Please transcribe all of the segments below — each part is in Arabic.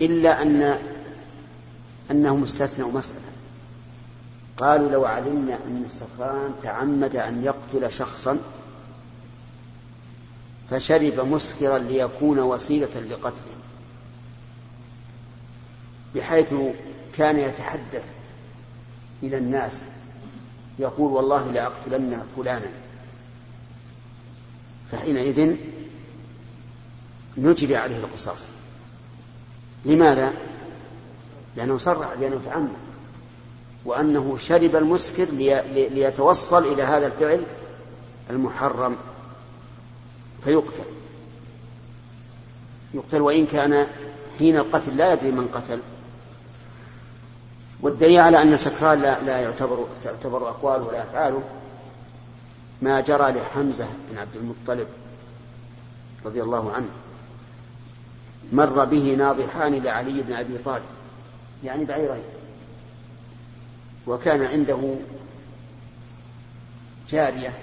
إلا أن أنهم استثنوا مسألة قالوا لو علمنا أن السكران تعمد أن يقتل شخصا فشرب مسكرا ليكون وسيلة لقتله بحيث كان يتحدث إلى الناس يقول والله لأقتلن فلانا. فحينئذ نجري عليه القصاص. لماذا؟ لأنه صرح بأنه تعمد وأنه شرب المسكر ليتوصل إلى هذا الفعل المحرم. فيقتل. يقتل وإن كان حين القتل لا يدري من قتل. والدليل على أن سكران لا, لا يعتبر تعتبر أقواله ولا أفعاله ما جرى لحمزة بن عبد المطلب رضي الله عنه. مر به ناضحان لعلي بن أبي طالب يعني بعيرين. وكان عنده جارية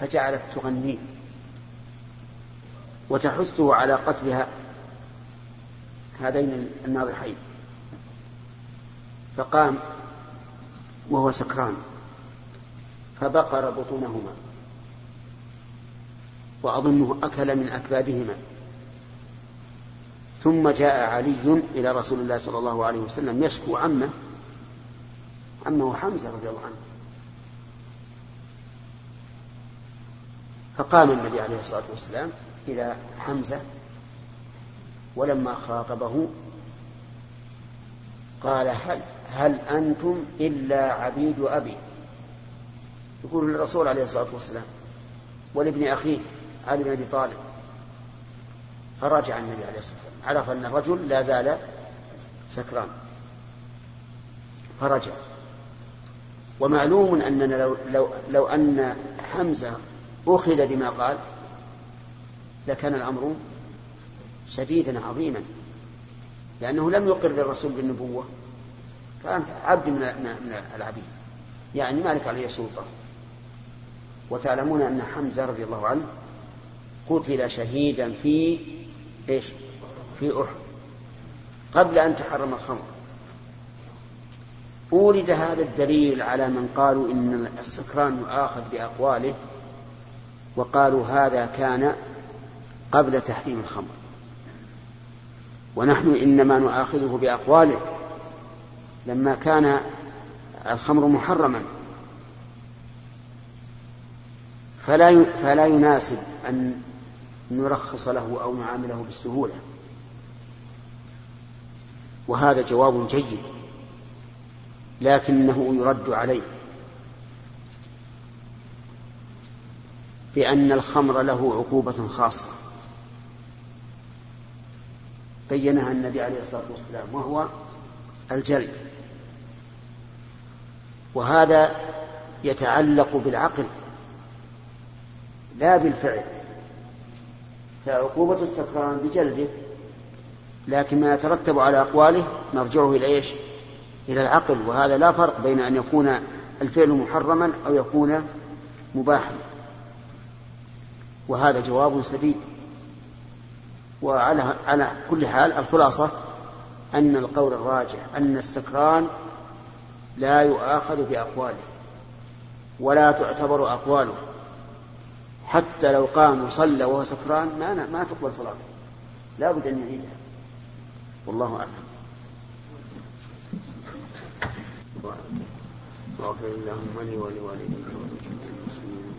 فجعلت تغنيه وتحثه على قتلها هذين الناضحين. فقام وهو سكران فبقر بطونهما وأظنه أكل من أكبادهما. ثم جاء علي إلى رسول الله صلى الله عليه وسلم يشكو عمه عمه حمزة رضي الله عنه. فقام النبي عليه الصلاة والسلام إلى حمزة ولما خاطبه قال هل هل أنتم إلا عبيد أبي؟ يقول للرسول عليه الصلاة والسلام ولابن أخيه علي بن أبي طالب. فرجع النبي عليه الصلاة والسلام. عرف أن الرجل لا زال سكران. فرجع. ومعلوم أننا لو, لو, لو أن حمزة أخذ بما قال لكان الأمر شديدا عظيما. لأنه لم يقر للرسول بالنبوة. كانت عبد من من العبيد. يعني مالك عليه سلطة وتعلمون أن حمزة رضي الله عنه قتل شهيدا في إيش؟ في أحد قبل أن تحرم الخمر. أورد هذا الدليل على من قالوا إن السكران يؤاخذ بأقواله وقالوا هذا كان قبل تحريم الخمر. ونحن إنما نؤاخذه بأقواله لما كان الخمر محرما. فلا فلا يناسب أن نرخص له أو نعامله بالسهولة. وهذا جواب جيد لكنه يرد عليه بأن الخمر له عقوبة خاصة. بينها النبي عليه الصلاة والسلام وهو الجلد وهذا يتعلق بالعقل لا بالفعل. فعقوبة السكران بجلده لكن ما يترتب على أقواله مرجعه إلى إيش؟ إلى العقل وهذا لا فرق بين أن يكون الفعل محرما أو يكون مباحا. وهذا جواب سديد. وعلى على كل حال الخلاصة أن القول الراجح أن السكران لا يؤاخذ بأقواله ولا تعتبر أقواله. حتى لو قام وصلى وهو سكران ما ما تقبل صلاته. لا بد أن يعيدها. والله أعلم. واغفر اللهم لي ولوالديك ولجميع المسلمين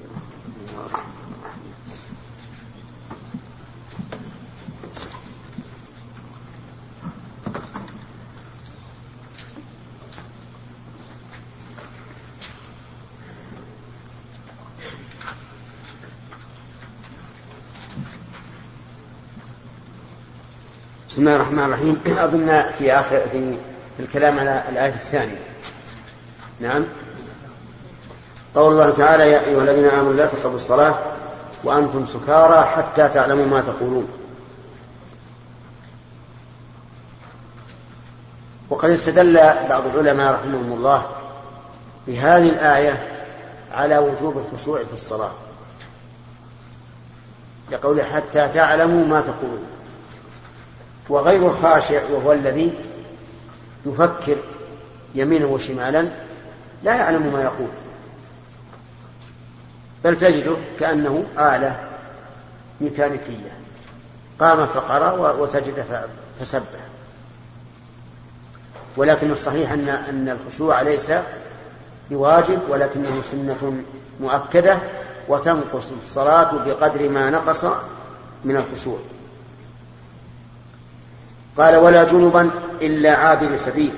بسم الله الرحمن الرحيم. أظن في آخر في, الكلام على الآية الثانية. نعم. قول الله تعالى يا أيها الذين آمنوا لا تقربوا الصلاة وأنتم سكارى حتى تعلموا ما تقولون. وقد استدل بعض العلماء رحمهم الله بهذه الآية على وجوب الخشوع في الصلاة. لقوله حتى تعلموا ما تقولون. وغير الخاشع وهو الذي يفكر يمينا وشمالا لا يعلم ما يقول. بل تجده كأنه آلة ميكانيكية. قام فقرأ وسجد فسبح. ولكن الصحيح أن أن الخشوع ليس بواجب ولكنه سنة مؤكدة وتنقص الصلاة بقدر ما نقص من الخشوع. قال ولا جنبا إلا عابر سبيل.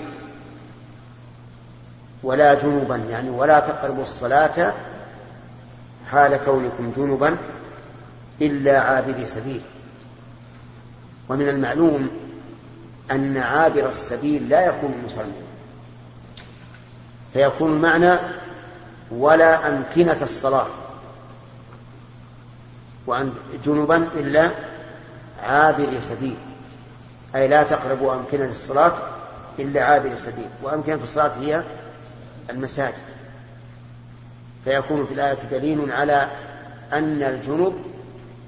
ولا جنبا يعني ولا تقربوا الصلاة حال كونكم جنبا إلا عابر سبيل. ومن المعلوم أن عابر السبيل لا يكون مصليا. فيكون المعنى ولا أمكنة الصلاة. وأن جنبا إلا عابر سبيل. أي لا تقربوا أمكنة الصلاة إلا عابر سبيل وأمكنة الصلاة هي المساجد. فيكون في الآية دليل على أن الجنوب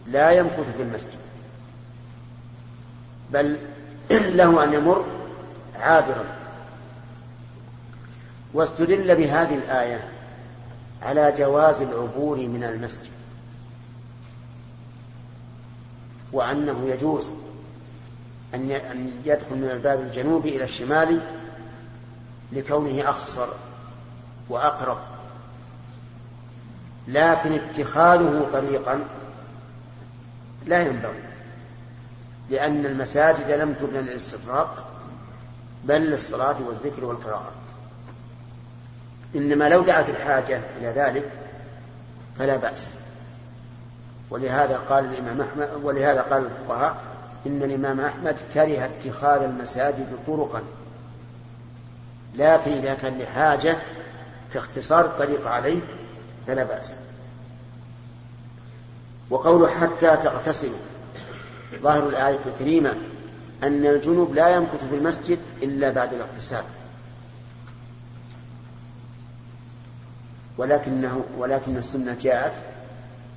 لا يمكث في المسجد بل له أن يمر عابرا. واستدل بهذه الآية على جواز العبور من المسجد وأنه يجوز. أن يدخل من الباب الجنوبي إلى الشمال لكونه أخصر وأقرب. لكن اتخاذه طريقا لا ينبغي لأن المساجد لم تبنى للاستفراق بل للصلاة والذكر والقراءة. إنما لو دعت الحاجة إلى ذلك فلا بأس. ولهذا قال الإمام أحمد ولهذا قال الفقهاء إن الإمام أحمد كره اتخاذ المساجد طرقا. لكن إذا كان لحاجة كاختصار الطريق عليه فلا بأس. وقوله حتى تغتسلوا ظاهر الآية الكريمة أن الجنوب لا يمكث في المسجد إلا بعد الاغتسال. ولكنه ولكن السنة جاءت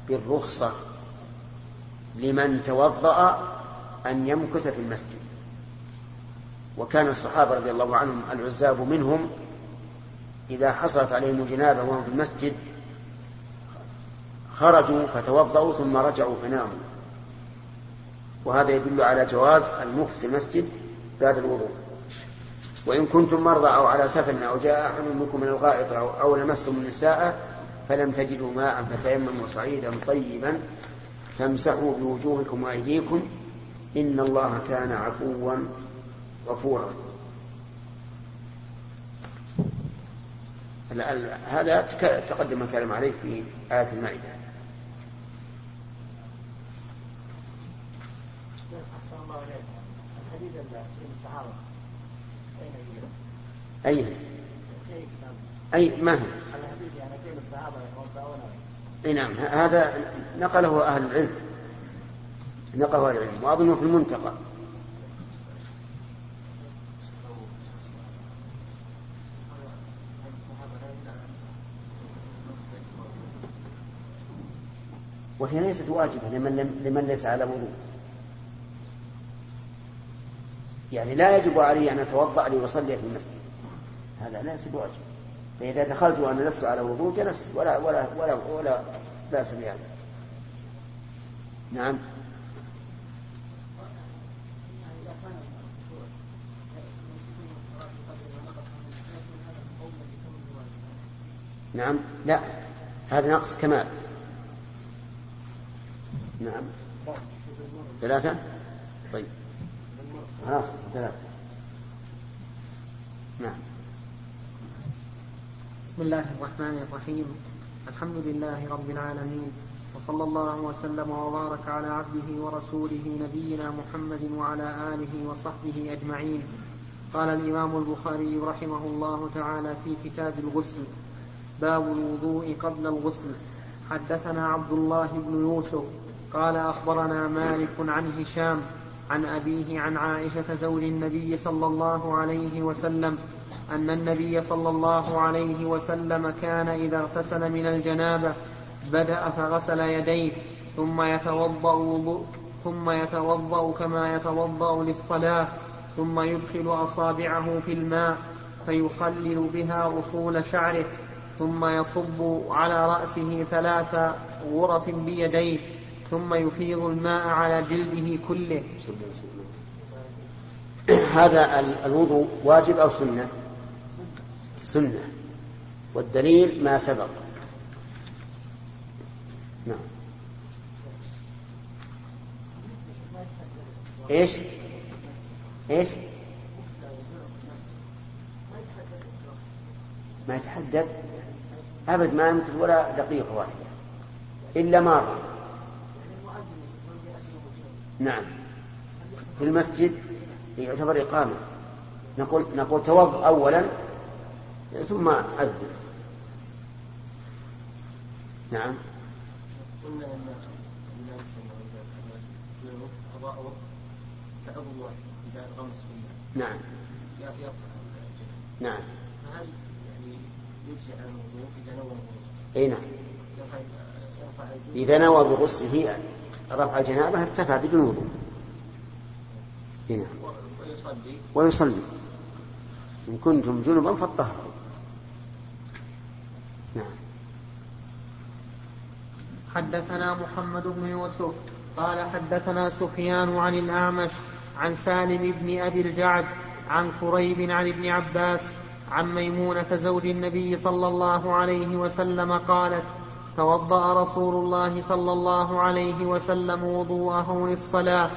بالرخصة لمن توضأ أن يمكث في المسجد. وكان الصحابة رضي الله عنهم العزاب منهم إذا حصلت عليهم الجنابة وهم في المسجد خرجوا فتوضأوا ثم رجعوا فناموا. وهذا يدل على جواز المكث في المسجد بعد الوضوء. وإن كنتم مرضى أو على سفر أو جاء أحد منكم من الغائط أو, أو لمستم النساء فلم تجدوا ماء فتيمموا صعيدا طيبا فامسحوا بوجوهكم وأيديكم إن الله كان عفوا غفورا. هذا تقدم الكلام عليه في آية المائدة. أي أي ما هي؟ أي نعم هذا نقله أهل العلم. أهل العلم وأظنه في المنتقى وهي ليست واجبة لمن, لمن ليس على وضوء. يعني لا يجب علي أن أتوضأ لأصلي في المسجد. هذا ليس بواجب. فإذا دخلت وأنا لست على وضوء جلست ولا ولا ولا ولا بأس بهذا. نعم. نعم. لا. هذا نقص كمال. نعم. ثلاثة؟ طيب. خلاص ثلاثة. نعم. بسم الله الرحمن الرحيم. الحمد لله رب العالمين وصلى الله وسلم وبارك على عبده ورسوله نبينا محمد وعلى آله وصحبه أجمعين. قال الإمام البخاري رحمه الله تعالى في كتاب الغسل باب الوضوء قبل الغسل. حدثنا عبد الله بن يوسف قال أخبرنا مالك عن هشام عن أبيه عن عائشة زوج النبي صلى الله عليه وسلم أن النبي صلى الله عليه وسلم كان إذا اغتسل من الجنابة بدأ فغسل يديه ثم يتوضأ وضوء ثم يتوضأ كما يتوضأ للصلاة ثم يدخل أصابعه في الماء فيخلل بها أصول شعره ثم يصب على رأسه ثلاث غرف بيديه ثم يفيض الماء على جلده كله. هذا الوضوء واجب أو سنة؟ سنة. والدليل ما سبق. نعم. إيش؟ إيش؟ ما يتحدد أبد ما يمكن ولا دقيقة واحدة إلا مرة نعم. في المسجد يعتبر إقامة. نقول نقول توضأ أولا ثم أذن. نعم. قلنا إن الناس كأبو إذا غمس في نعم. نعم. فهل يجزي عن الوضوء إذا نوى أي نعم. إذا نوى بغسله رفع الجنابة ارتفع بدون وضوء نعم. ويصلي. ويصلي. إن كنتم جنبا فاطهروا. نعم. حدثنا محمد بن يوسف قال حدثنا سفيان عن الأعمش عن سالم بن أبي الجعد عن قريب عن ابن عباس عن ميمونة زوج النبي صلى الله عليه وسلم قالت توضأ رسول الله صلى الله عليه وسلم وضوءه للصلاة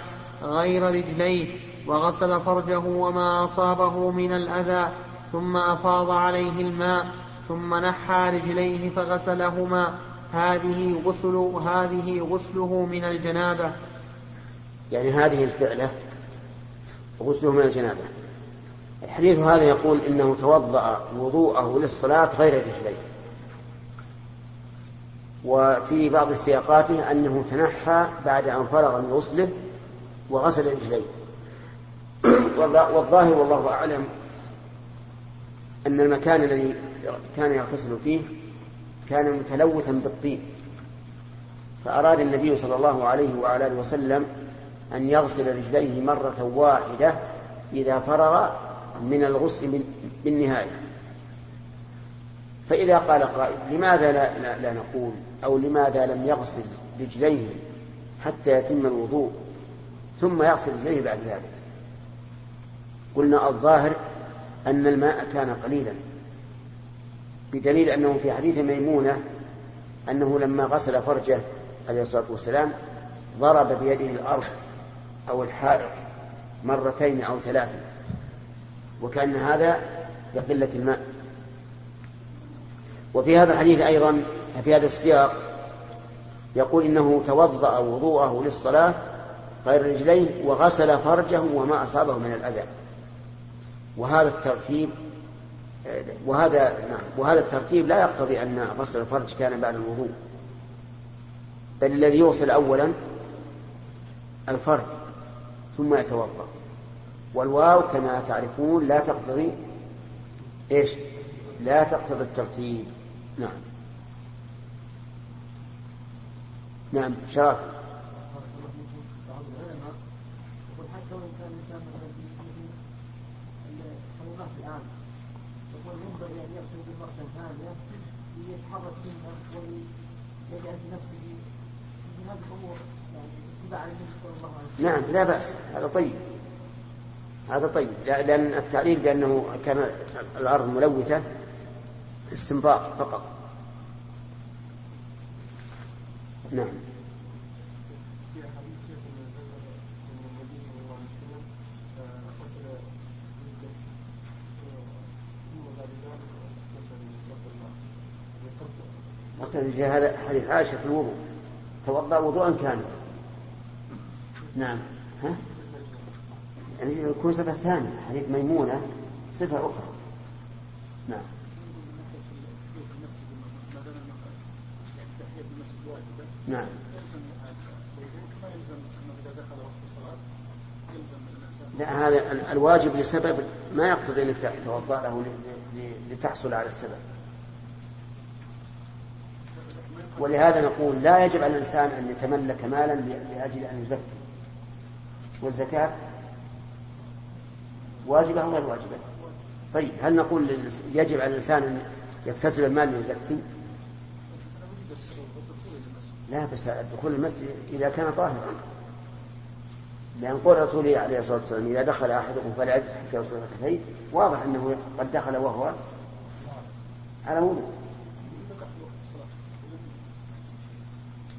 غير رجليه وغسل فرجه وما أصابه من الأذى ثم أفاض عليه الماء ثم نحى رجليه فغسلهما. هذه غسل هذه غسله من الجنابة. يعني هذه الفعلة غسله من الجنابة. الحديث هذا يقول إنه توضأ وضوءه للصلاة غير رجليه وفي بعض سياقاته أنه تنحى بعد أن فرغ من غسله وغسل رجليه والظاهر والله أعلم أن المكان الذي كان يغتسل فيه كان متلوثا بالطين. فأراد النبي صلى الله عليه وعلى آله وسلم أن يغسل رجليه مرة واحدة إذا فرغ من الغسل بالنهاية. فإذا قال قائل لماذا لا, لا, لا نقول؟ أو لماذا لم يغسل رجليه حتى يتم الوضوء ثم يغسل رجليه بعد ذلك؟ قلنا الظاهر أن الماء كان قليلا. بدليل أنه في حديث ميمونة أنه لما غسل فرجه عليه الصلاة والسلام ضرب بيده الأرض أو الحائط مرتين أو ثلاثا وكان هذا بقلة الماء. وفي هذا الحديث أيضا في هذا السياق يقول إنه توضأ وضوءه للصلاة غير رجليه وغسل فرجه وما أصابه من الأذى. وهذا الترتيب وهذا نعم وهذا الترتيب لا يقتضي أن غسل الفرج كان بعد الوضوء. بل الذي يغسل أولا الفرج ثم يتوضأ. والواو كما تعرفون لا تقتضي إيش؟ لا تقتضي الترتيب. نعم. نعم شرف. نعم لا بأس هذا طيب. هذا طيب. لأن التعليل بأنه كان الأرض ملوثة استنباط فقط. نعم. هذا حديث عائشة في الوضوء توضأ وضوءا كاملا نعم. ها؟ يعني يكون صفة ثانية حديث ميمونة صفة أخرى. نعم. نعم. لا هذا الواجب لسبب ما يقتضي أنك تتوضا له لتحصل على السبب. ولهذا نقول لا يجب على الإنسان أن يتملك مالا لأجل أن يزكي. والزكاة واجبة أو غير واجبة؟ طيب هل نقول يجب على الإنسان أن يكتسب المال ليزكي لا بس دخول المسجد إذا كان طاهرا. لأن قول الرسول عليه الصلاة والسلام إذا دخل أحدكم فلا يجلس حتى يوصل كفيه واضح أنه قد دخل وهو على وضوء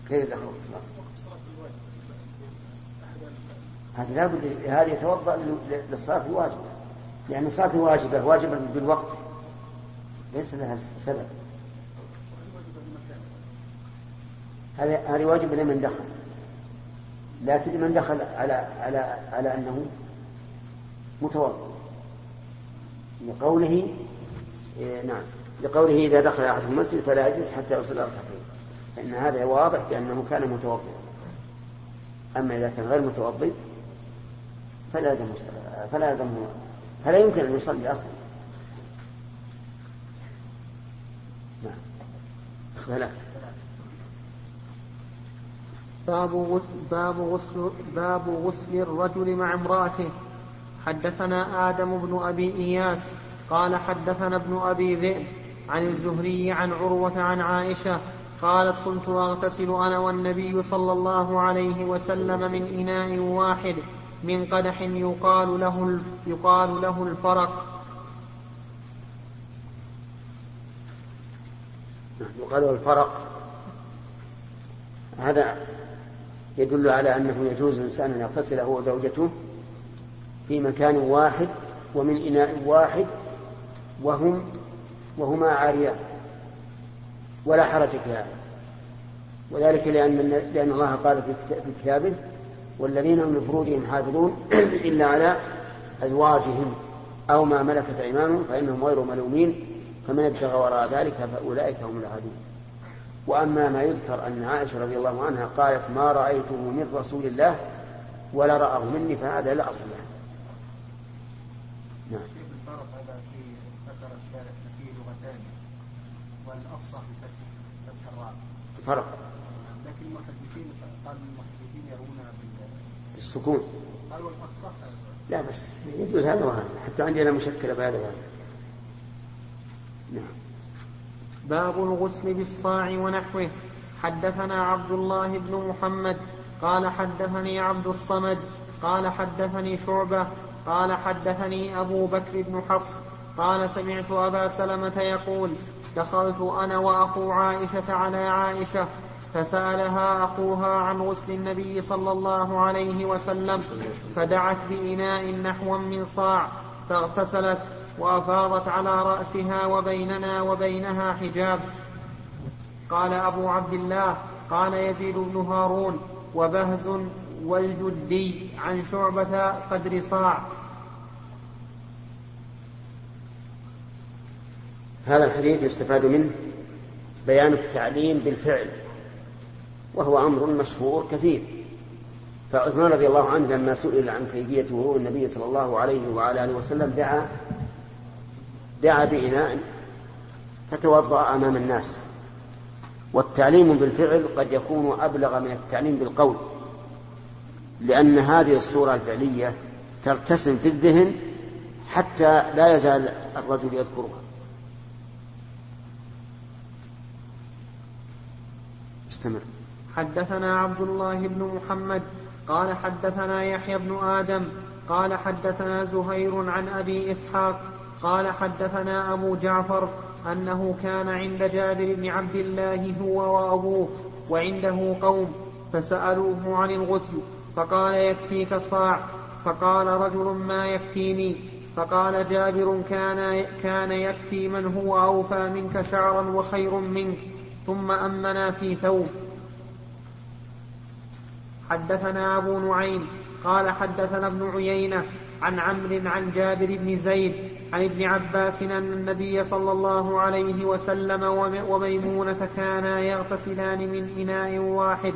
كيف دخل الصلاة؟ هذا لابد هذا يتوضأ للصلاة الواجبة. لأن الصلاة الواجبة واجبة بالوقت. ليس لها سبب. هذه هذه واجبة لمن دخل. لكن لمن دخل على على على أنه متوضئ لقوله إيه نعم. لقوله إذا دخل أحد المسجد فلا يجلس حتى يصل ركعتين. فإن هذا واضح بأنه كان متوضئا أما إذا كان غير متوضئ فلا يلزم فلا يلزم فلا يمكن أن يصلي أصلا. نعم. اختلاف باب غسل باب غسل باب غسل الرجل مع امرأته. حدثنا آدم بن أبي إياس قال حدثنا ابن أبي ذئب عن الزهري عن عروة عن عائشة قالت كنت أغتسل أنا والنبي صلى الله عليه وسلم من إناء واحد. من قدح يقال له يقال له الفرق. يقال له الفرق. هذا يدل على أنه يجوز الإنسان أن يغتسل هو وزوجته في مكان واحد ومن إناء واحد وهم وهما عاريان. ولا حرج في هذا. وذلك لأن لأن الله قال في كتابه والذين هم لفروجهم حافظون إلا على أزواجهم أو ما ملكت أيمانهم فإنهم غير ملومين فمن ابتغى وراء ذلك فأولئك هم العادون. وأما ما يذكر أن عائشة رضي الله عنها قالت ما رأيته من رسول الله ولا رآه مني فهذا لا أصل له. نعم. فرق. لكن المحدثين قال المحدثين يرون بالسكون قالوا الأفصح لا بس يجوز هذا وهذا. حتى عندنا مشكلة بهذا وهذا. نعم. باب الغسل بالصاع ونحوه. حدثنا عبد الله بن محمد. قال حدثني عبد الصمد. قال حدثني شعبة. قال حدثني أبو بكر بن حفص. قال سمعت أبا سلمة يقول دخلت أنا وأخو عائشة على عائشة. فسألها أخوها عن غسل النبي صلى الله عليه وسلم فدعت بإناء نحو من صاع فاغتسلت وأفاضت على رأسها وبيننا وبينها حجاب. قال أبو عبد الله قال يزيد بن هارون وبهز والجدي عن شعبة قدر صاع. هذا الحديث يستفاد منه بيان التعليم بالفعل. وهو أمر مشهور كثير. فعثمان رضي الله عنه لما سئل عن كيفية وضوء النبي صلى الله عليه وعلى آله وسلم دعا دعا بإناء فتوضأ أمام الناس. والتعليم بالفعل قد يكون أبلغ من التعليم بالقول لأن هذه الصورة الفعلية ترتسم في الذهن حتى لا يزال الرجل يذكرها. استمر. حدثنا عبد الله بن محمد قال حدثنا يحيى بن آدم قال حدثنا زهير عن أبي إسحاق قال حدثنا أبو جعفر أنه كان عند جابر بن عبد الله هو وأبوه وعنده قوم فسألوه عن الغسل فقال يكفيك صاع فقال رجل ما يكفيني فقال جابر كان كان يكفي من هو أوفى منك شعرا وخير منك ثم أمنا في ثوب حدثنا أبو نعيم قال حدثنا ابن عيينة عن عمرو عن جابر بن زيد عن ابن عباس أن النبي صلى الله عليه وسلم وميمونة كانا يغتسلان من إناء واحد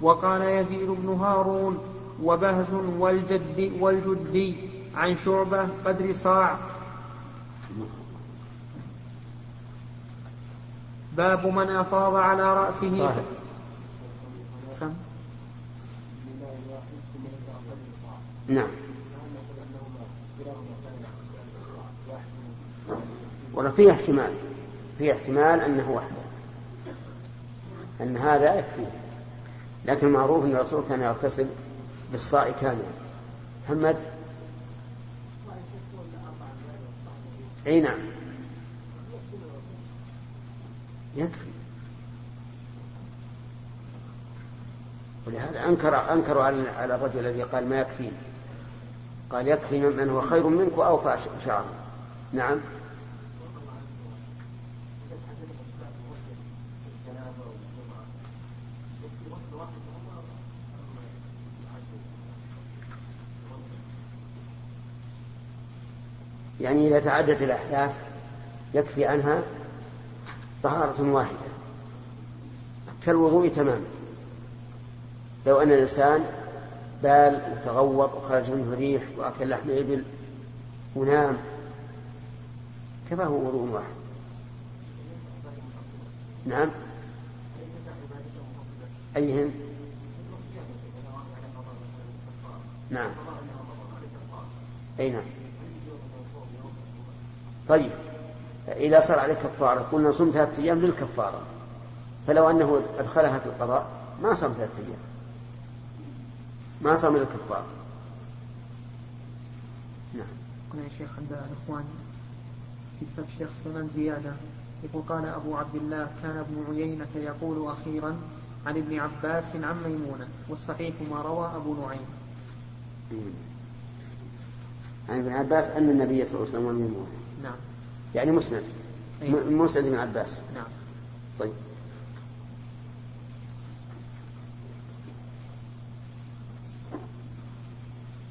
وقال يزيد بن هارون وبهز والجد والجدي عن شعبة قدر صاع. باب من أفاض على رأسه. نعم. ولا فيه احتمال فيه احتمال أنه وحده أن هذا يكفي. لكن المعروف أن الرسول كان يغتسل بالصاع كاملا. محمد؟ أي نعم. يكفي. ولهذا انكر أنكروا على الرجل الذي قال ما يكفي قال يكفي من هو خير منك واوفى شعرا نعم. يعني إذا تعدت الأحداث يكفي عنها طهارة واحدة. كالوضوء تماما. لو أن الإنسان بال وتغوط وخرج منه ريح وأكل لحم إبل ونام. كفاه وضوء واحد. نعم. أيهن؟ نعم. أي نعم. طيب. إذا صار عليك كفارة قلنا صم ثلاثة أيام للكفارة. فلو أنه أدخلها في القضاء ما صام ثلاثة أيام. ما صام للكفارة نعم. قلنا يا شيخ عند الإخوان في كتاب الشيخ سليمان زيادة يقول قال أبو عبد الله كان ابن عيينة يقول أخيرا عن ابن عباس عن ميمونة والصحيح ما روى أبو نعيم. عن ابن عباس أن النبي صلى الله عليه وسلم وميمونة نعم. يعني مسند. أيه. مسند ابن عباس. نعم. طيب.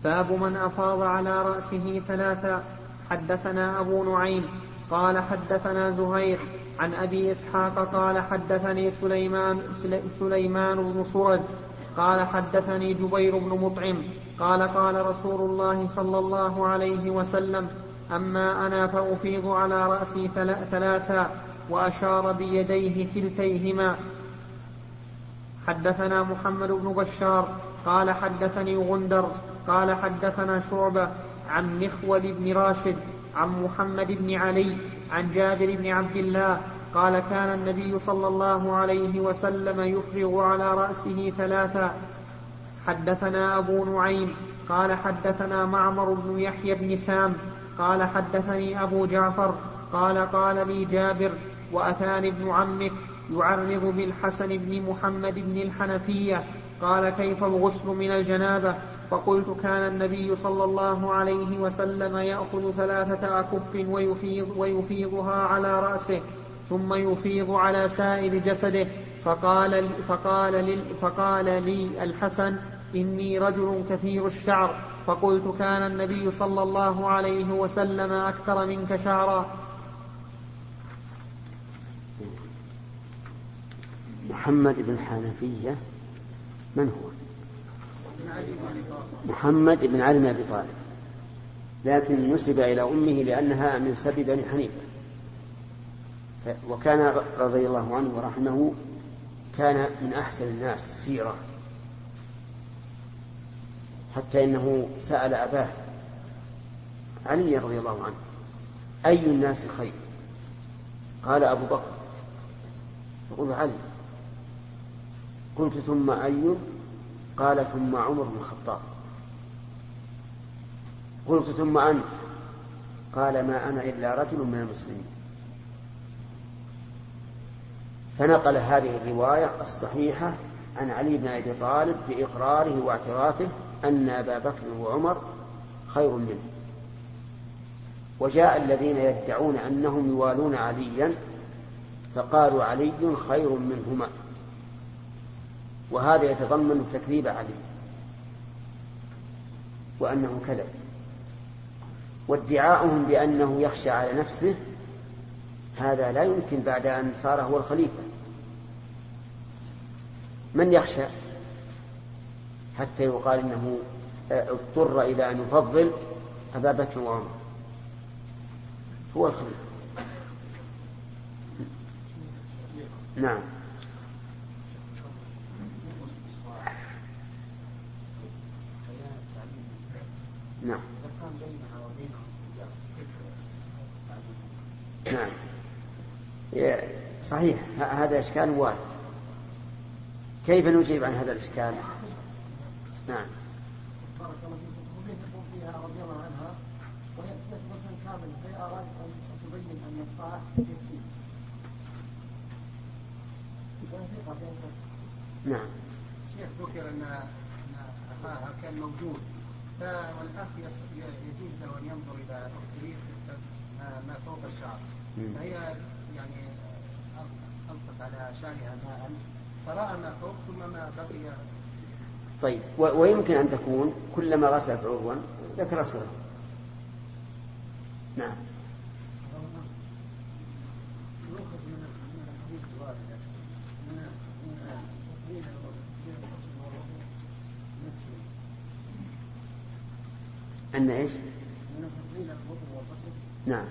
باب من أفاض على رأسه ثلاثا حدثنا أبو نعيم قال حدثنا زهير عن أبي إسحاق قال حدثني سليمان سليمان بن سرد قال حدثني جبير بن مطعم قال قال رسول الله صلى الله عليه وسلم أما أنا فأفيض على رأسي ثلاثا وأشار بيديه كلتيهما. حدثنا محمد بن بشار قال حدثني غندر قال حدثنا شعبة عن مخول بن راشد عن محمد بن علي عن جابر بن عبد الله قال كان النبي صلى الله عليه وسلم يفرغ على رأسه ثلاثا حدثنا أبو نعيم قال حدثنا معمر بن يحيى بن سام قال حدثني أبو جعفر قال قال لي جابر وأتاني ابن عمك يعرض بالحسن بن محمد بن الحنفية قال كيف الغسل من الجنابة؟ فقلت كان النبي صلى الله عليه وسلم يأخذ ثلاثة أكف ويفيض ويفيضها على رأسه ثم يفيض على سائر جسده. فقال فقال لي, فقال لي الحسن إني رجل كثير الشعر. فقلت كان النبي صلى الله عليه وسلم أكثر منك شعرا. محمد بن حنفية من هو؟ محمد بن علي بن أبي طالب. لكن نسب إلى أمه لأنها من سب بني حنيفة. وكان رضي الله عنه ورحمه كان من أحسن الناس سيرة. حتى إنه سأل أباه علي رضي الله عنه أي الناس خير؟ قال أبو بكر. يقول علي. قلت ثم أي؟ قال ثم عمر بن الخطاب. قلت ثم أنت؟ قال ما أنا إلا رجل من المسلمين. فنقل هذه الرواية الصحيحة عن علي بن أبي طالب بإقراره واعترافه أن أبا بكر وعمر خير منه. وجاء الذين يدعون أنهم يوالون عليا فقالوا علي خير منهما. وهذا يتضمن تكذيب علي وأنه كذب. وادعاؤهم بأنه يخشى على نفسه هذا لا يمكن بعد أن صار هو الخليفة. من يخشى؟ حتى يقال إنه اضطر إلى أن يفضل أبا بكر وعمر. هو الخليفة. نعم. نعم. نعم. صحيح هذا إشكال وارد كيف نجيب عن هذا الإشكال؟ نعم. بارك الله فيكم فيها رضي الله عنها كامل أن تبين أن نعم. شيخ ذكر أن أخاها كان موجود. يجوز له أن ينظر إلى أخته ما فوق الشعر. فهي يعني ألقت على شعرها ماء فرأى ما فوق ثم ما بقي. طيب ويمكن أن تكون كلما غسلت عضوا ذكرته نعم. أن إيش؟ نعم.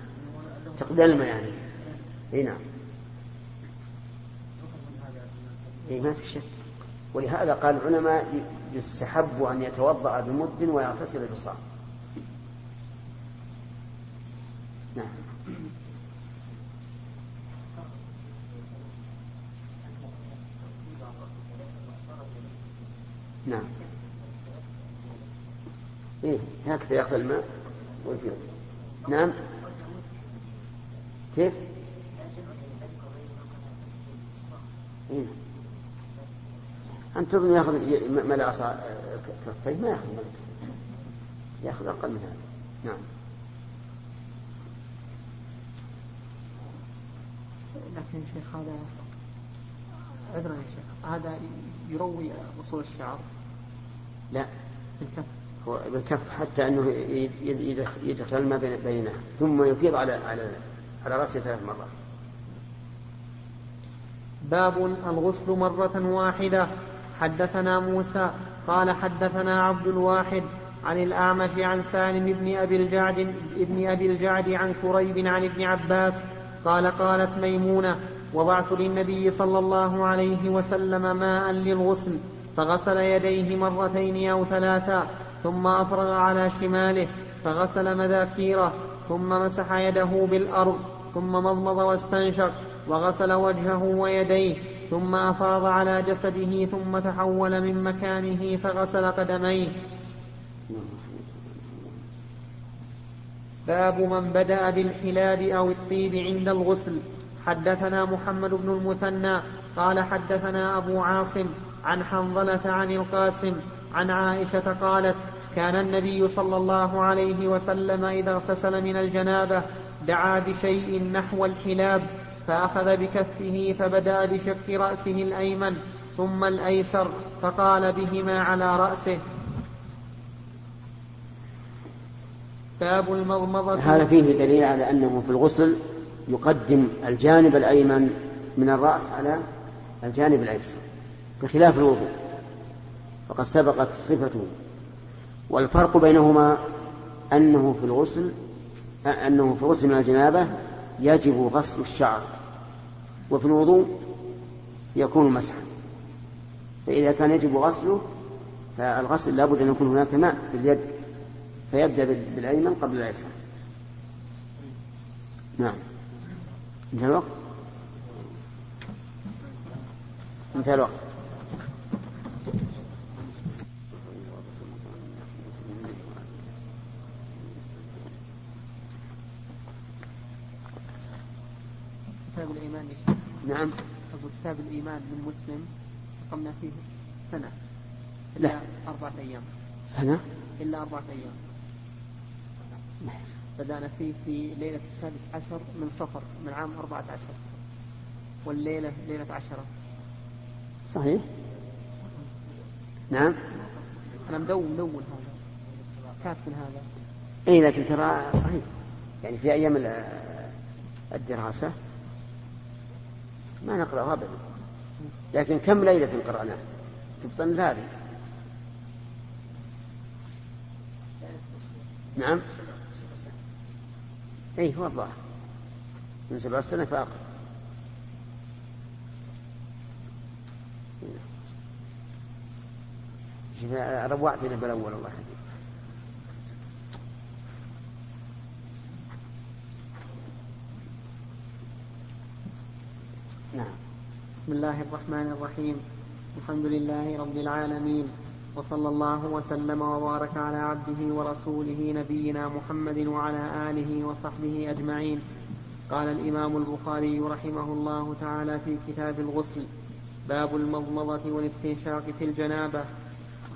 تقبل الماء يعني. إي نعم. إي ما في شك. ولهذا قال العلماء يستحب أن يتوضأ بمد ويغتسل بصاع نعم نعم إيه هكذا يأخذ الماء ويفيض نعم؟ كيف؟ إيه؟ أنت تظن ياخذ ملأ كفيه؟ ما ياخذ ملأ. ياخذ أقل من هذا. نعم. لكن شيخ هذا عذرا يا شيخ. هذا يروي وصول الشعر. لا. بالكف بالكف حتى أنه يدخل الماء بينه ثم يفيض على على على رأسه ثلاث مرات. باب الغسل مرة واحدة. حدثنا موسى قال حدثنا عبد الواحد عن الأعمش عن سالم بن أبي الجعد ابن أبي الجعد عن كريب عن ابن عباس قال قالت ميمونة وضعت للنبي صلى الله عليه وسلم ماء للغسل فغسل يديه مرتين أو ثلاثا ثم أفرغ على شماله فغسل مذاكيره ثم مسح يده بالأرض ثم مضمض واستنشق وغسل وجهه ويديه ثم أفاض على جسده ثم تحول من مكانه فغسل قدميه. باب من بدأ بالحلاب أو الطيب عند الغسل. حدثنا محمد بن المثنى قال حدثنا أبو عاصم عن حنظلة عن القاسم عن عائشة قالت كان النبي صلى الله عليه وسلم إذا اغتسل من الجنابة دعا بشيء نحو الحلاب فأخذ بكفه فبدأ بشق رأسه الأيمن ثم الأيسر فقال بهما على رأسه. باب المضمضة. هذا فيه دليل على أنه في الغسل يقدم الجانب الأيمن من الرأس على الجانب الأيسر بخلاف الوضوء فقد سبقت صفته. والفرق بينهما أنه في الغسل أنه في الغسل من الجنابة يجب غسل الشعر وفي الوضوء يكون مسحا. فإذا كان يجب غسله فالغسل لابد أن يكون هناك ماء باليد فيبدأ بالأيمن قبل الأيسر نعم. انتهى الوقت؟ انتهى الوقت كتاب الإيمان نعم. أقول كتاب الإيمان من مسلم أقمنا فيه سنة. إلا لا. أربعة أيام. سنة؟ إلا أربعة أيام. بدأنا فيه في ليلة السادس عشر من صفر من عام أربعة عشر. والليلة ليلة عشرة. صحيح. نعم. أنا مدون مدون هذا. كاتب هذا. اي لكن ترى صحيح. يعني في أيام الدراسة ما نقرأها أبدا. لكن كم ليلة قرأناها تبطن هذه نعم. اي هو الله. من سبع سنة فأقل روعتنا بالأول الله يهديك. نعم. بسم الله الرحمن الرحيم. الحمد لله رب العالمين وصلى الله وسلم وبارك على عبده ورسوله نبينا محمد وعلى آله وصحبه أجمعين. قال الإمام البخاري رحمه الله تعالى في كتاب الغسل باب المضمضة والاستنشاق في الجنابة.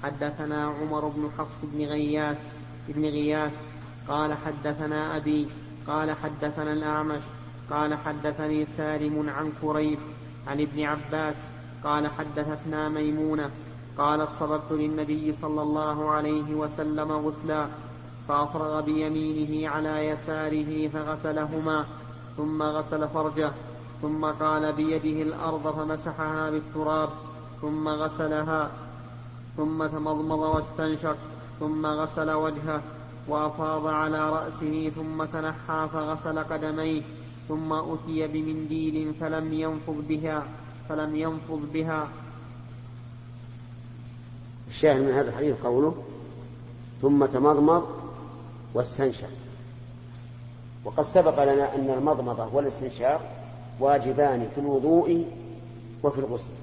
حدثنا عمر بن حفص بن غياث بن غياث قال حدثنا أبي قال حدثنا الأعمش قال حدثني سالم عن كريب عن ابن عباس قال حدثتنا ميمونة قالت صببت للنبي صلى الله عليه وسلم غسلا فأفرغ بيمينه على يساره فغسلهما ثم غسل فرجه ثم قال بيده الأرض فمسحها بالتراب ثم غسلها ثم تمضمض واستنشق ثم غسل وجهه وأفاض على رأسه ثم تنحى فغسل قدميه. ثم أتي بمنديل فلم ينفض بها فلم ينفض بها. الشاهد من هذا الحديث قوله ثم تمضمض واستنشق. وقد سبق لنا أن المضمضة والاستنشاق واجبان في الوضوء وفي الغسل.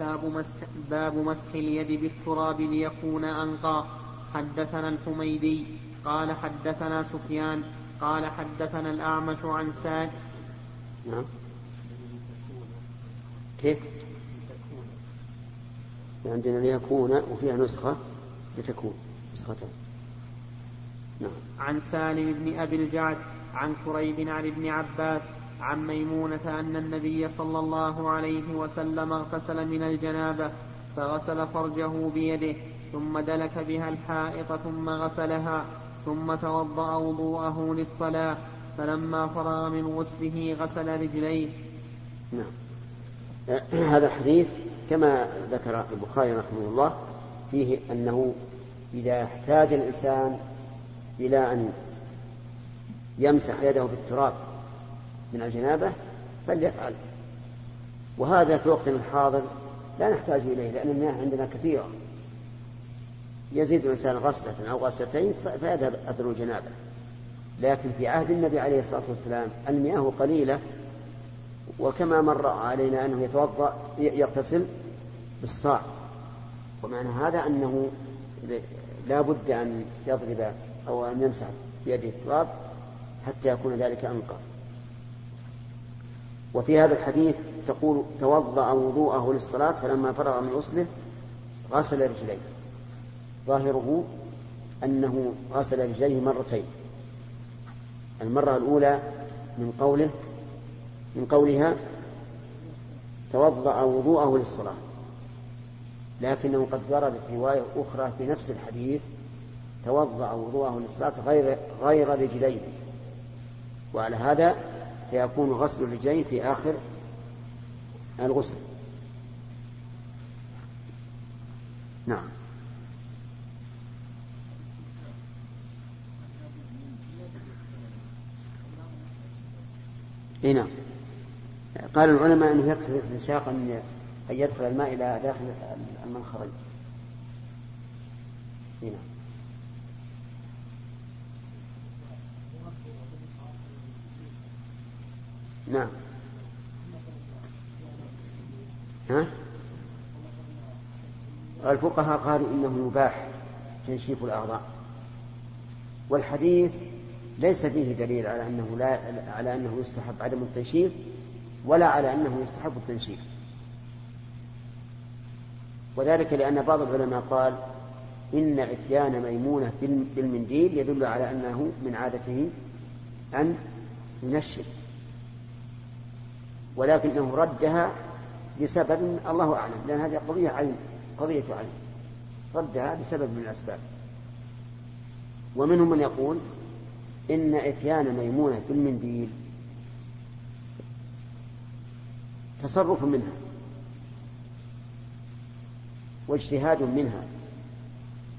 باب مسح, باب مسح اليد بالتراب ليكون أنقى. حدثنا الحميدي قال حدثنا سفيان قال حدثنا الأعمش عن سعد. نعم. كيف؟ عندنا ليكون وفيها نسخة لتكون نسختان نعم. عن سالم بن أبي الجعد عن كريب عن ابن عباس عن ميمونة أن النبي صلى الله عليه وسلم اغتسل من الجنابة فغسل فرجه بيده ثم دلك بها الحائط ثم غسلها ثم توضأ وضوءه للصلاة فلما فرغ من غسله غسل رجليه. نعم. هذا الحديث كما ذكر البخاري رحمه الله فيه أنه إذا احتاج الإنسان إلى أن يمسح يده بالتراب من الجنابة فليفعل. وهذا في وقتنا الحاضر لا نحتاج إليه لأن المياه عندنا كثيرة. يزيد الإنسان غسلة أو غسلتين فيذهب أثر الجنابة. لكن في عهد النبي عليه الصلاة والسلام المياه قليلة وكما مر علينا أنه يتوضأ يغتسل بالصاع. ومعنى هذا أنه لا بد أن يضرب أو أن يمسح بيده التراب حتى يكون ذلك أنقى. وفي هذا الحديث تقول توضأ وضوءه للصلاة فلما فرغ من غسله غسل رجليه. ظاهره أنه غسل رجليه مرتين. المرة الأولى من قوله من قولها توضأ وضوءه للصلاة. لكنه قد وردت رواية أخرى في نفس الحديث توضأ وضوءه للصلاة غير غير رجليه. وعلى هذا فيكون غسل الرجلين في آخر الغسل. نعم. إي نعم. قال العلماء أنه يكفي الاستنشاق أن يدخل الماء إلى داخل المنخرين إي نعم. نعم. ها؟ الفقهاء قالوا إنه يباح تنشيف الأعضاء. والحديث ليس فيه دليل على أنه لا على أنه يستحب عدم التنشيف ولا على أنه يستحب التنشيف. وذلك لأن بعض العلماء قال إن اتيان ميمونة بالمنديل يدل على أنه من عادته أن ينشف. ولكنه ردها بسبب الله أعلم لأن هذه قضية عين قضية عين. ردها بسبب من الأسباب. ومنهم من يقول إن إتيان ميمونة بالمنديل تصرف منها واجتهاد منها.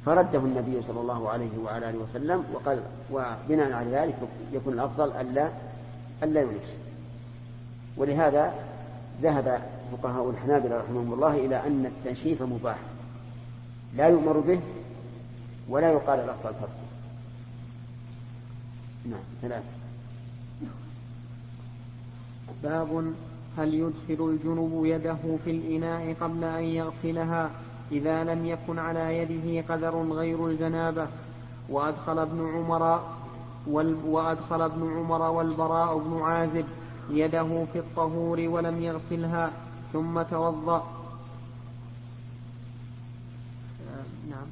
فرده النبي صلى الله عليه وعلى آله وسلم وقال وبناء على ذلك يكون الأفضل ألا ألا ينفس ولهذا ذهب فقهاء الحنابلة رحمهم الله إلى أن التنشيف مباح. لا يؤمر به ولا يقال الأفضل فرقه نعم ثلاثة. باب هل يدخل الجنب يده في الإناء قبل أن يغسلها إذا لم يكن على يده قدر غير الجنابة؟ وأدخل ابن عمر وأدخل ابن عمر والبراء بن عازب يده في الطهور ولم يغسلها ثم توضأ. نعم.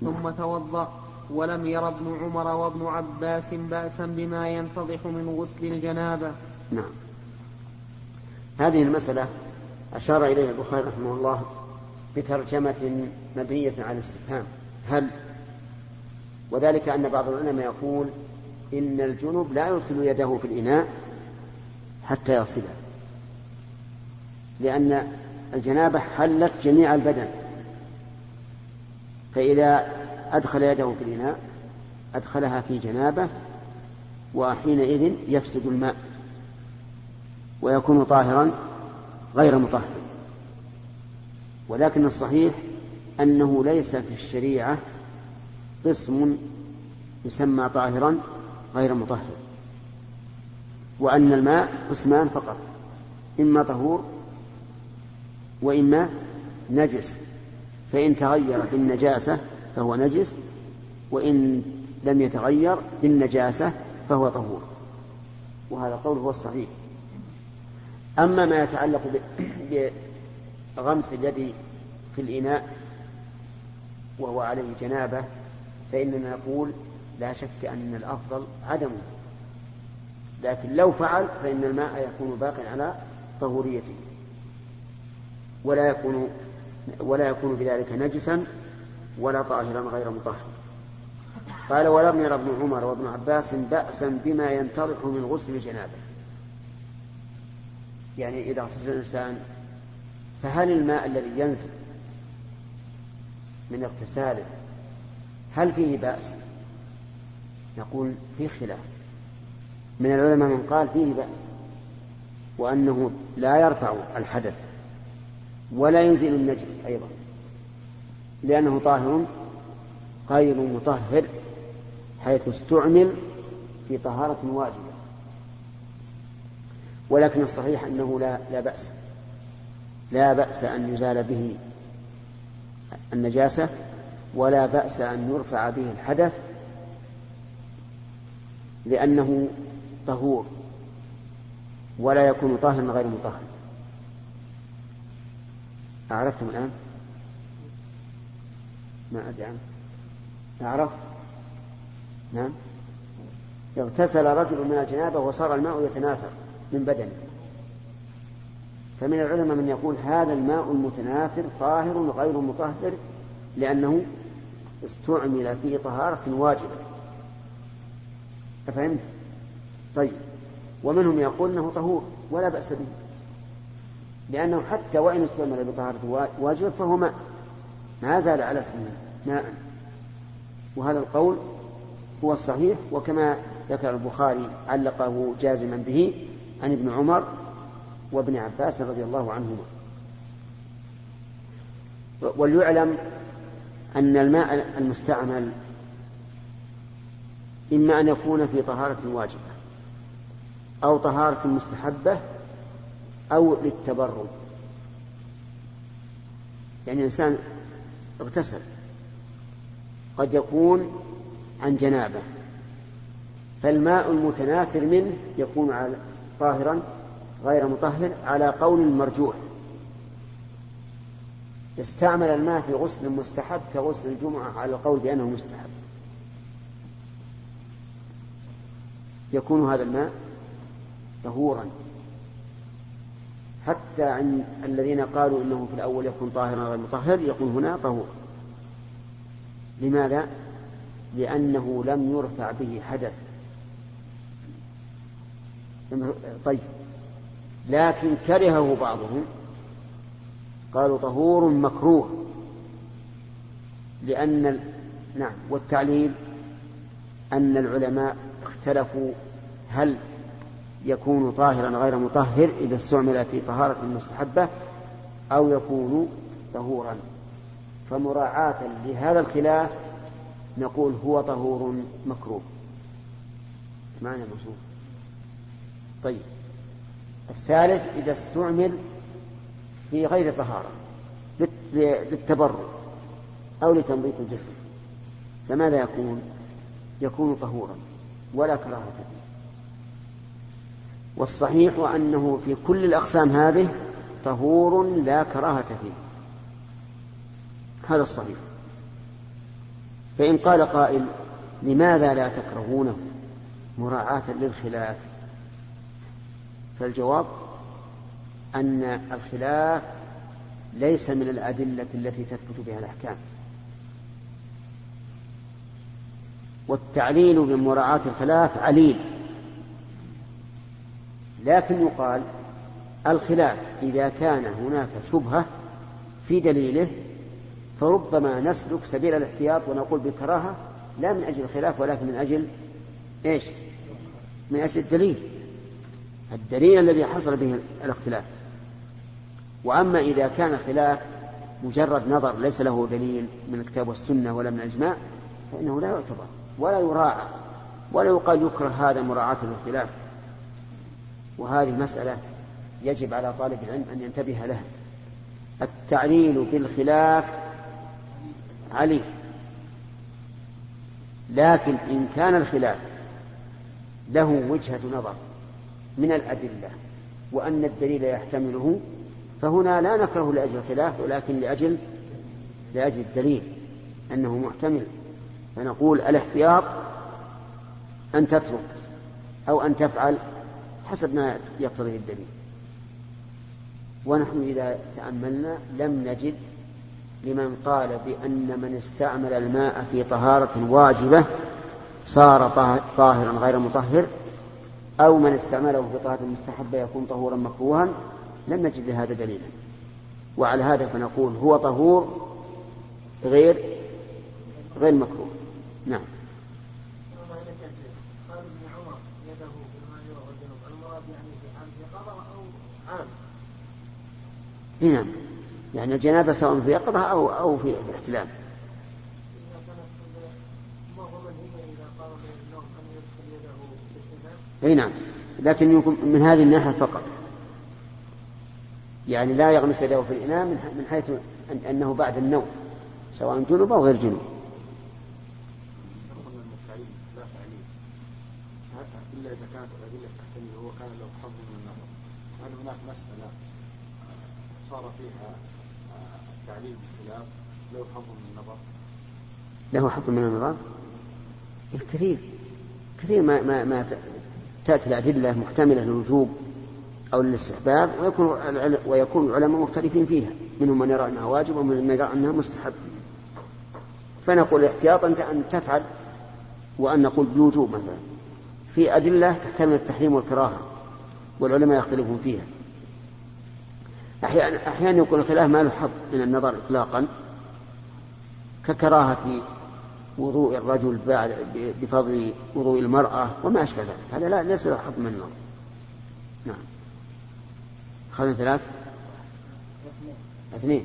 ثم توضأ. ولم ير ابن عمر وابن عباس بأسا بما ينتضح من غسل الجنابة. نعم. هذه المسألة أشار إليها البخاري رحمه الله بترجمة مبنية على الاستفهام. هل؟ وذلك أن بعض العلماء يقول إن الجنوب لا يدخل يده في الإناء حتى يغسلها لأن الجنابة حلت جميع البدن. فإذا أدخل يده في الإناء أدخلها في جنابة وحينئذ يفسد الماء ويكون طاهرا غير مطهر. ولكن الصحيح أنه ليس في الشريعة قسم يسمى طاهرا غير مطهر. وأن الماء قسمان فقط إما طهور وإما نجس فإن تغير بالنجاسة فهو نجس وإن لم يتغير بالنجاسة فهو طهور. وهذا القول هو الصحيح. أما ما يتعلق بغمس اليد في الإناء وهو عليه جنابة فإننا نقول لا شك أن الأفضل عدمه. لكن لو فعل فإن الماء يكون باق على طهوريته. ولا يكون ولا يكون بذلك نجسا ولا طاهرا غير مطهر. قال ولم ير ابن عمر وابن عباس بأسا بما ينتضح من غسل الجنابة. يعني إذا اغتسل الإنسان فهل الماء الذي ينزل من اغتساله هل فيه بأس؟ نقول فيه خلاف. من العلماء من قال فيه بأس وأنه لا يرفع الحدث ولا ينزل النجس أيضا لأنه طاهر غير مطهر حيث استعمل في طهارة واجبة. ولكن الصحيح أنه لا, لا بأس لا بأس أن يزال به النجاسة ولا بأس أن يرفع به الحدث لأنه طهور ولا يكون طاهرا غير مطهر. أعرفتم الآن؟ ما أدري عنه. أعرف؟ نعم. اغتسل رجل من الجنابة وصار الماء يتناثر من بدنه. فمن العلماء من يقول هذا الماء المتناثر طاهر غير مطهر لأنه استعمل في طهارة واجبة. أفهمت؟ طيب. ومنهم يقول أنه طهور ولا بأس به. لأنه حتى وإن استعمل بطهارة واجبة فهو ماء. ما زال على اسمه ماء. وهذا القول هو الصحيح وكما ذكر البخاري علقه جازما به عن ابن عمر وابن عباس رضي الله عنهما. وليعلم أن الماء المستعمل إما أن يكون في طهارة واجبة. أو طهارة مستحبة أو للتبرد. يعني الإنسان اغتسل قد يكون عن جنابة فالماء المتناثر منه يكون على طاهرا غير مطهر على قول مرجوح استعمل الماء في غسل مستحب كغسل الجمعة على القول بأنه مستحب. يكون هذا الماء طهورا. حتى عن الذين قالوا إنه في الأول يكون طاهرا غير مطهر يكون هنا طهور. لماذا؟ لأنه لم يرفع به حدث. طيب. لكن كرهه بعضهم. قالوا طهور مكروه. لأن ال... نعم. والتعليل أن العلماء اختلفوا هل يكون طاهرا غير مطهر إذا استعمل في طهارة مستحبة أو يكون طهورا. فمراعاة لهذا الخلاف نقول هو طهور مكروه. معنى موصوف طيب. الثالث إذا استعمل في غير طهارة للتبرع أو لتنظيف الجسم فماذا يكون؟ يكون طهورا ولا كراهة فيه. والصحيح أنه في كل الأقسام هذه طهور لا كراهة فيه. هذا الصحيح. فإن قال قائل لماذا لا تكرهونه؟ مراعاة للخلاف. فالجواب أن الخلاف ليس من الأدلة التي تثبت بها الأحكام. والتعليل بمراعاة الخلاف عليل. لكن يقال الخلاف إذا كان هناك شبهة في دليله فربما نسلك سبيل الاحتياط ونقول بالكراهة لا من أجل الخلاف ولكن من أجل إيش؟ من أجل الدليل. الدليل الذي حصل به الاختلاف. وأما إذا كان خلاف مجرد نظر ليس له دليل من الكتاب والسنة ولا من الإجماع فإنه لا يعتبر ولا يراعى ولا يقال يكره هذا مراعاة للخلاف. وهذه مسألة يجب على طالب العلم أن ينتبه لها. التعليل بالخلاف عليه لكن إن كان الخلاف له وجهة نظر من الأدلة وأن الدليل يحتمله فهنا لا نكره لأجل الخلاف ولكن لأجل لأجل الدليل أنه محتمل فنقول الاحتياط أن تترك أو أن تفعل حسب ما يقتضيه الدليل. ونحن إذا تأملنا لم نجد لمن قال بأن من استعمل الماء في طهارة واجبة صار طاهرا غير مطهر أو من استعمله في طهارة مستحبة يكون طهورا مكروها لم نجد لهذا دليلا. وعلى هذا فنقول هو طهور غير غير مكروه. نعم. نعم. يعني الجنابة سواء في يقظة أو أو في الاحتلام إي نعم. لكن من هذه الناحية فقط. يعني لا يغمس يده في الإناء من حيث أنه بعد النوم سواء جنوب أو غير جنوب. إلا إذا كانت الأدلة تحتمل هو كان له حظ من النظر. هل هناك مسألة صار فيها التعليل بالخلاف له حظ من النظر. له حظ من النظر؟ كثير كثير ما ما ما تأتي الأدلة محتملة للوجوب أو للاستحباب ويكون ويكون العلماء مختلفين فيها منهم من يرى أنها واجب ومن يرى أنها مستحب. فنقول احتياطا أن تفعل وأن نقول بالوجوب مثلا. في أدلة تحتمل التحريم والكراهة والعلماء يختلفون فيها. أحيانا أحيانا يكون الخلاف ما له حظ من النظر إطلاقا ككراهة وضوء الرجل بفضل وضوء المرأة وما أشبه ذلك. هذا لا ليس له حظ من النظر. نعم. أخذنا ثلاث. اثنين.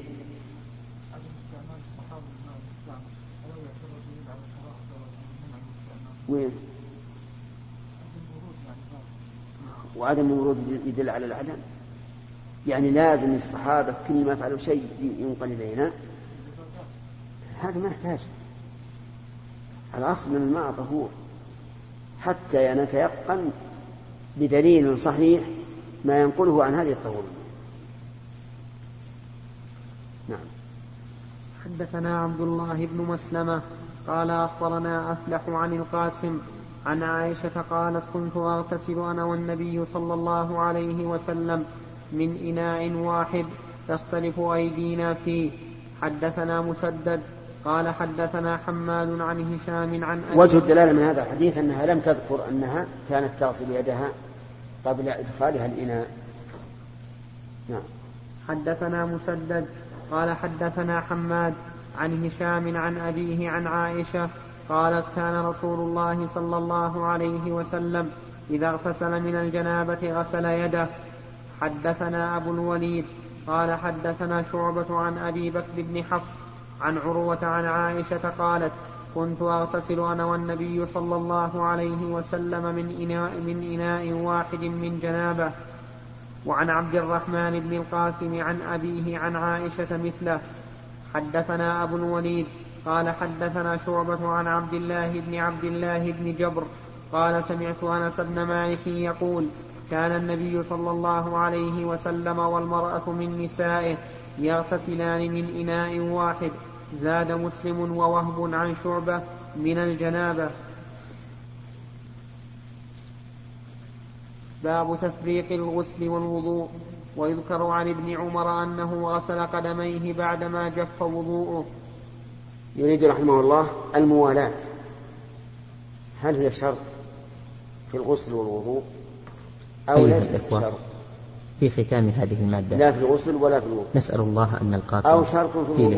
وين؟ وعدم الورود يدل على العدم؟ يعني لازم الصحابة كل ما فعلوا شيء ينقل إلينا. هذا ما يحتاج. الأصل من الماء طهور. حتى نتيقن بدليل صحيح ما ينقله عن هذه الطهور. نعم. حدثنا عبد الله بن مسلمة قال أخبرنا أفلح عن القاسم عن عائشة قالت كنت أغتسل أنا والنبي صلى الله عليه وسلم من إناء واحد تختلف أيدينا فيه. حدثنا مسدد قال حدثنا حماد عن هشام عن أبي وجه الدلالة من هذا الحديث أنها لم تذكر أنها كانت تغسل يدها قبل إدخالها الإناء. نعم. حدثنا مسدد قال حدثنا حماد عن هشام عن أبيه عن عائشة قالت كان رسول الله صلى الله عليه وسلم إذا اغتسل من الجنابة غسل يده. حدثنا أبو الوليد قال حدثنا شعبة عن أبي بكر بن حفص عن عروة عن عائشة قالت كنت أغتسل أنا والنبي صلى الله عليه وسلم من إناء, من إناء واحد من جنابه. وعن عبد الرحمن بن القاسم عن أبيه عن عائشة مثله. حدثنا أبو الوليد قال حدثنا شعبة عن عبد الله بن عبد الله بن جبر قال سمعت أنس بن مالك يقول كان النبي صلى الله عليه وسلم والمرأة من نسائه يغتسلان من إناء واحد. زاد مسلم ووهب عن شعبة من الجنابة. باب تفريق الغسل والوضوء. ويذكر عن ابن عمر أنه غسل قدميه بعدما جف وضوءه. يريد رحمه الله الموالاة. هل هي شرط في الغسل والوضوء؟ أو ليست شرط في ختام هذه المادة. لا في الغسل ولا في الوضوء. نسأل الله أن نلقاكم أو شرط في الوضوء.